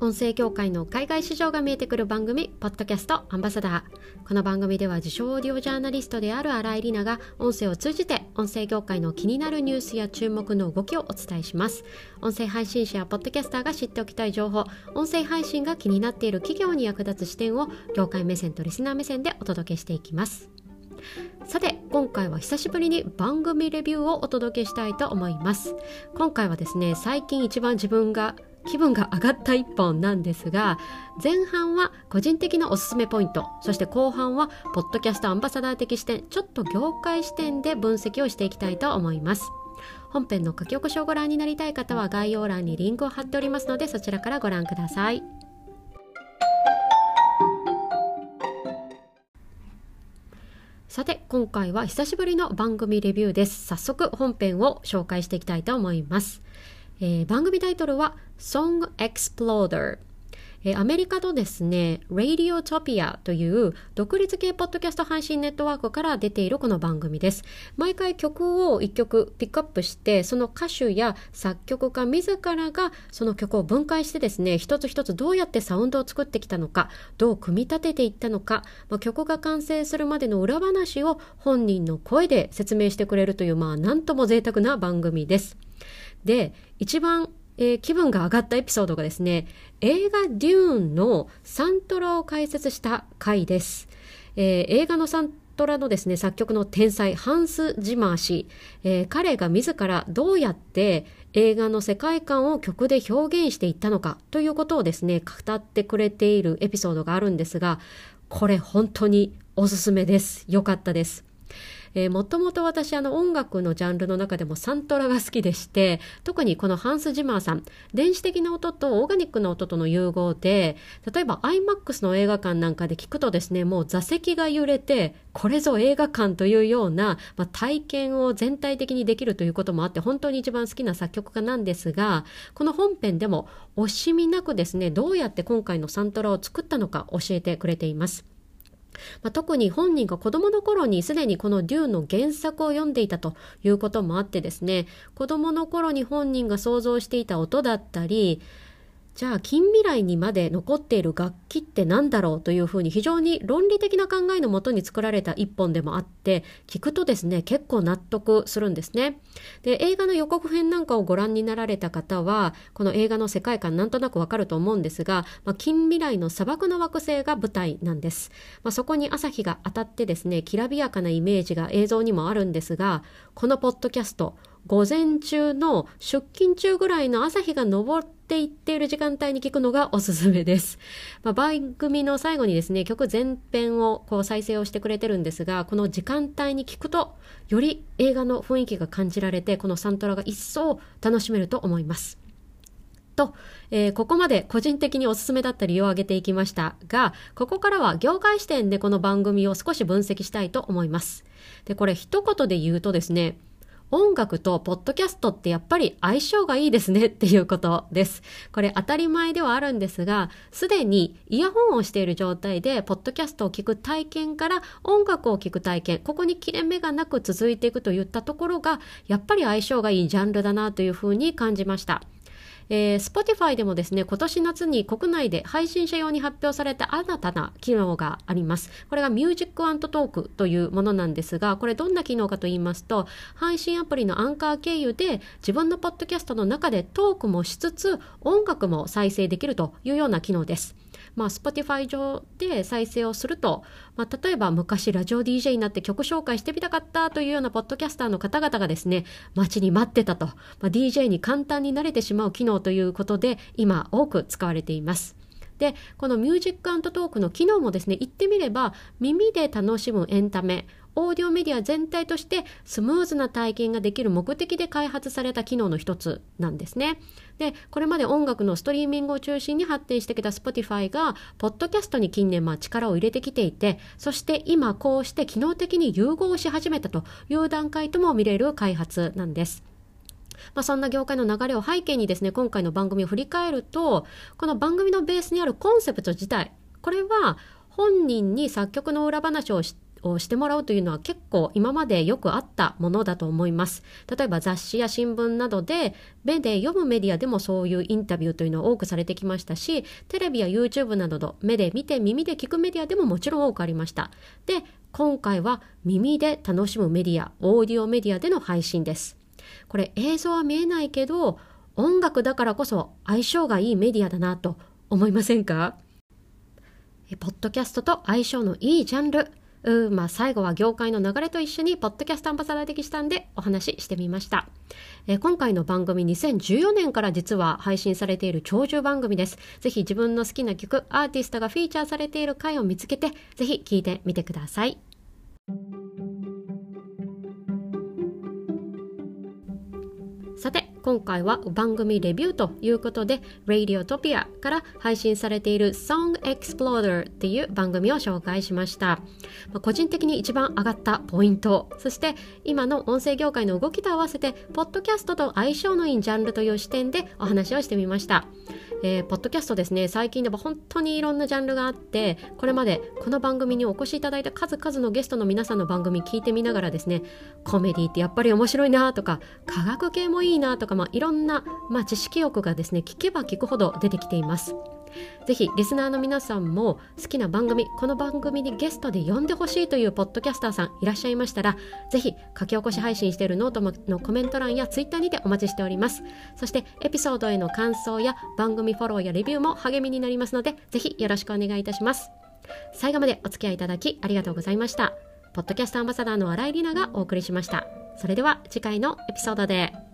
音声業界の海外市場が見えてくる番組ポッドキャストアンバサダー。この番組では自称オーディオジャーナリストである新井里奈が音声を通じて音声業界の気になるニュースや注目の動きをお伝えします。音声配信者やポッドキャスターが知っておきたい情報音声配信が気になっている企業に役立つ視点を業界目線とリスナー目線でお届けしていきます。さて今回は久しぶりに番組レビューをお届けしたいと思います。今回はですね最近一番自分が気分が上がった一本なんですが前半は個人的なおすすめポイントそして後半はポッドキャストアンバサダー的視点ちょっと業界視点で分析をしていきたいと思います。本編の書き起こしをご覧になりたい方は概要欄にリンクを貼っておりますのでそちらからご覧ください。さて今回は久しぶりの番組レビューです。早速本編を紹介していきたいと思います。えー、番組タイトルは Song Exploder、アメリカのですね、Radiotopia という独立系ポッドキャスト配信ネットワークから出ているこの番組です。毎回曲を1曲ピックアップして、その歌手や作曲家自らがその曲を分解してですね、一つ一つどうやってサウンドを作ってきたのか、どう組み立てていったのか、まあ、曲が完成するまでの裏話を本人の声で説明してくれるという、まあ、なんとも贅沢な番組です。で、一番、えー、気分が上がったエピソードがですね、映画デューンのサントラを解説した回です。えー、映画のサントラのですね、作曲の天才、ハンス・ジマー氏、えー、彼が自らどうやって映画の世界観を曲で表現していったのかということをですね、語ってくれているエピソードがあるんですが、これ本当におすすめです。よかったです。えー、もともと私あの音楽のジャンルの中でもサントラが好きでして特にこのハンス・ジマーさん電子的な音とオーガニックな音との融合で例えば iMAX の映画館なんかで聞くとですねもう座席が揺れてこれぞ映画館というような、まあ、体験を全体的にできるということもあって本当に一番好きな作曲家なんですがこの本編でも惜しみなくですねどうやって今回のサントラを作ったのか教えてくれています。まあ、特に本人が子供の頃にすでにこのデューの原作を読んでいたということもあってですね子供の頃に本人が想像していた音だったりじゃあ近未来にまで残っている楽器って何だろうというふうに非常に論理的な考えのもとに作られた一本でもあって聞くとですね結構納得するんですね。で映画の予告編なんかをご覧になられた方はこの映画の世界観なんとなくわかると思うんですが、まあ、近未来の砂漠の惑星が舞台なんです。まあ、そこに朝日が当たってですねきらびやかなイメージが映像にもあるんですがこのポッドキャスト午前中の出勤中ぐらいの朝日が昇っていっている時間帯に聞くのがおすすめです。まあ、番組の最後にですね、曲全編をこう再生をしてくれてるんですが、この時間帯に聞くと、より映画の雰囲気が感じられて、このサントラが一層楽しめると思います。と、えー、ここまで個人的におすすめだった理由を挙げていきましたが、ここからは業界視点でこの番組を少し分析したいと思います。で、これ一言で言うとですね、音楽とポッドキャストってやっぱり相性がいいですねっていうことです。これ当たり前ではあるんですが、すでにイヤホンをしている状態で、ポッドキャストを聞く体験から音楽を聞く体験、ここに切れ目がなく続いていくといったところが、やっぱり相性がいいジャンルだなというふうに感じました。えー、Spotify でもですね、今年夏に国内で配信者用に発表された新たな機能があります。これがミュージックアントトークというものなんですが、これどんな機能かと言いますと、配信アプリのアンカー経由で自分のポッドキャストの中でトークもしつつ音楽も再生できるというような機能です。まあ、Spotify 上で再生をすると、まあ、例えば昔ラジオ DJ になって曲紹介してみたかったというようなポッドキャスターの方々がですね、待ちに待ってたと、まあ、DJ に簡単になれてしまう機能ということで、今多く使われています。で、この Music Talk の機能もですね、言ってみれば耳で楽しむエンタメ、オーディオメディア全体としてスムーズな体験ができる目的で開発された機能の一つなんですね。で、これまで音楽のストリーミングを中心に発展してきた Spotify が、ポッドキャストに近年まあ力を入れてきていて、そして今こうして機能的に融合し始めたという段階とも見れる開発なんです。まあ、そんな業界の流れを背景にですね、今回の番組を振り返ると、この番組のベースにあるコンセプト自体、これは本人に作曲の裏話ををしてもらうというのは結構今までよくあったものだと思います。例えば雑誌や新聞などで目で読むメディアでもそういうインタビューというのは多くされてきましたし、テレビや YouTube などの目で見て耳で聞くメディアでももちろん多くありました。で、今回は耳で楽しむメディア、オーディオメディアでの配信です。これ映像は見えないけど、音楽だからこそ相性がいいメディアだなと思いませんか？ポッドキャストと相性のいいジャンル。うまあ、最後は業界の流れと一緒にポッドキャストアンバサダー的視点でお話ししてみました、えー、今回の番組2014年から実は配信されている長寿番組です。ぜひ自分の好きな曲アーティストがフィーチャーされている回を見つけてぜひ聴いてみてください。さて今回は番組レビューということで Radiotopia から配信されている Song Exploder っていう番組を紹介しました、まあ、個人的に一番上がったポイントそして今の音声業界の動きと合わせてポッドキャストと相性のいいジャンルという視点でお話をしてみました。えー、ポッドキャストですね最近でも本当にいろんなジャンルがあってこれまでこの番組にお越しいただいた数々のゲストの皆さんの番組聞いてみながらですねコメディってやっぱり面白いなとか科学系もいいなとか、まあ、いろんな、まあ、知識欲がですね聞けば聞くほど出てきています。ぜひリスナーの皆さんも好きな番組この番組にゲストで呼んでほしいというポッドキャスターさんいらっしゃいましたらぜひ書き起こし配信しているノートのコメント欄やツイッターにてお待ちしております。そしてエピソードへの感想や番組フォローやレビューも励みになりますのでぜひよろしくお願いいたします。最後までお付き合いいただきありがとうございました。ポッドキャストアンバサダーの新井里奈がお送りしました。それでは次回のエピソードで。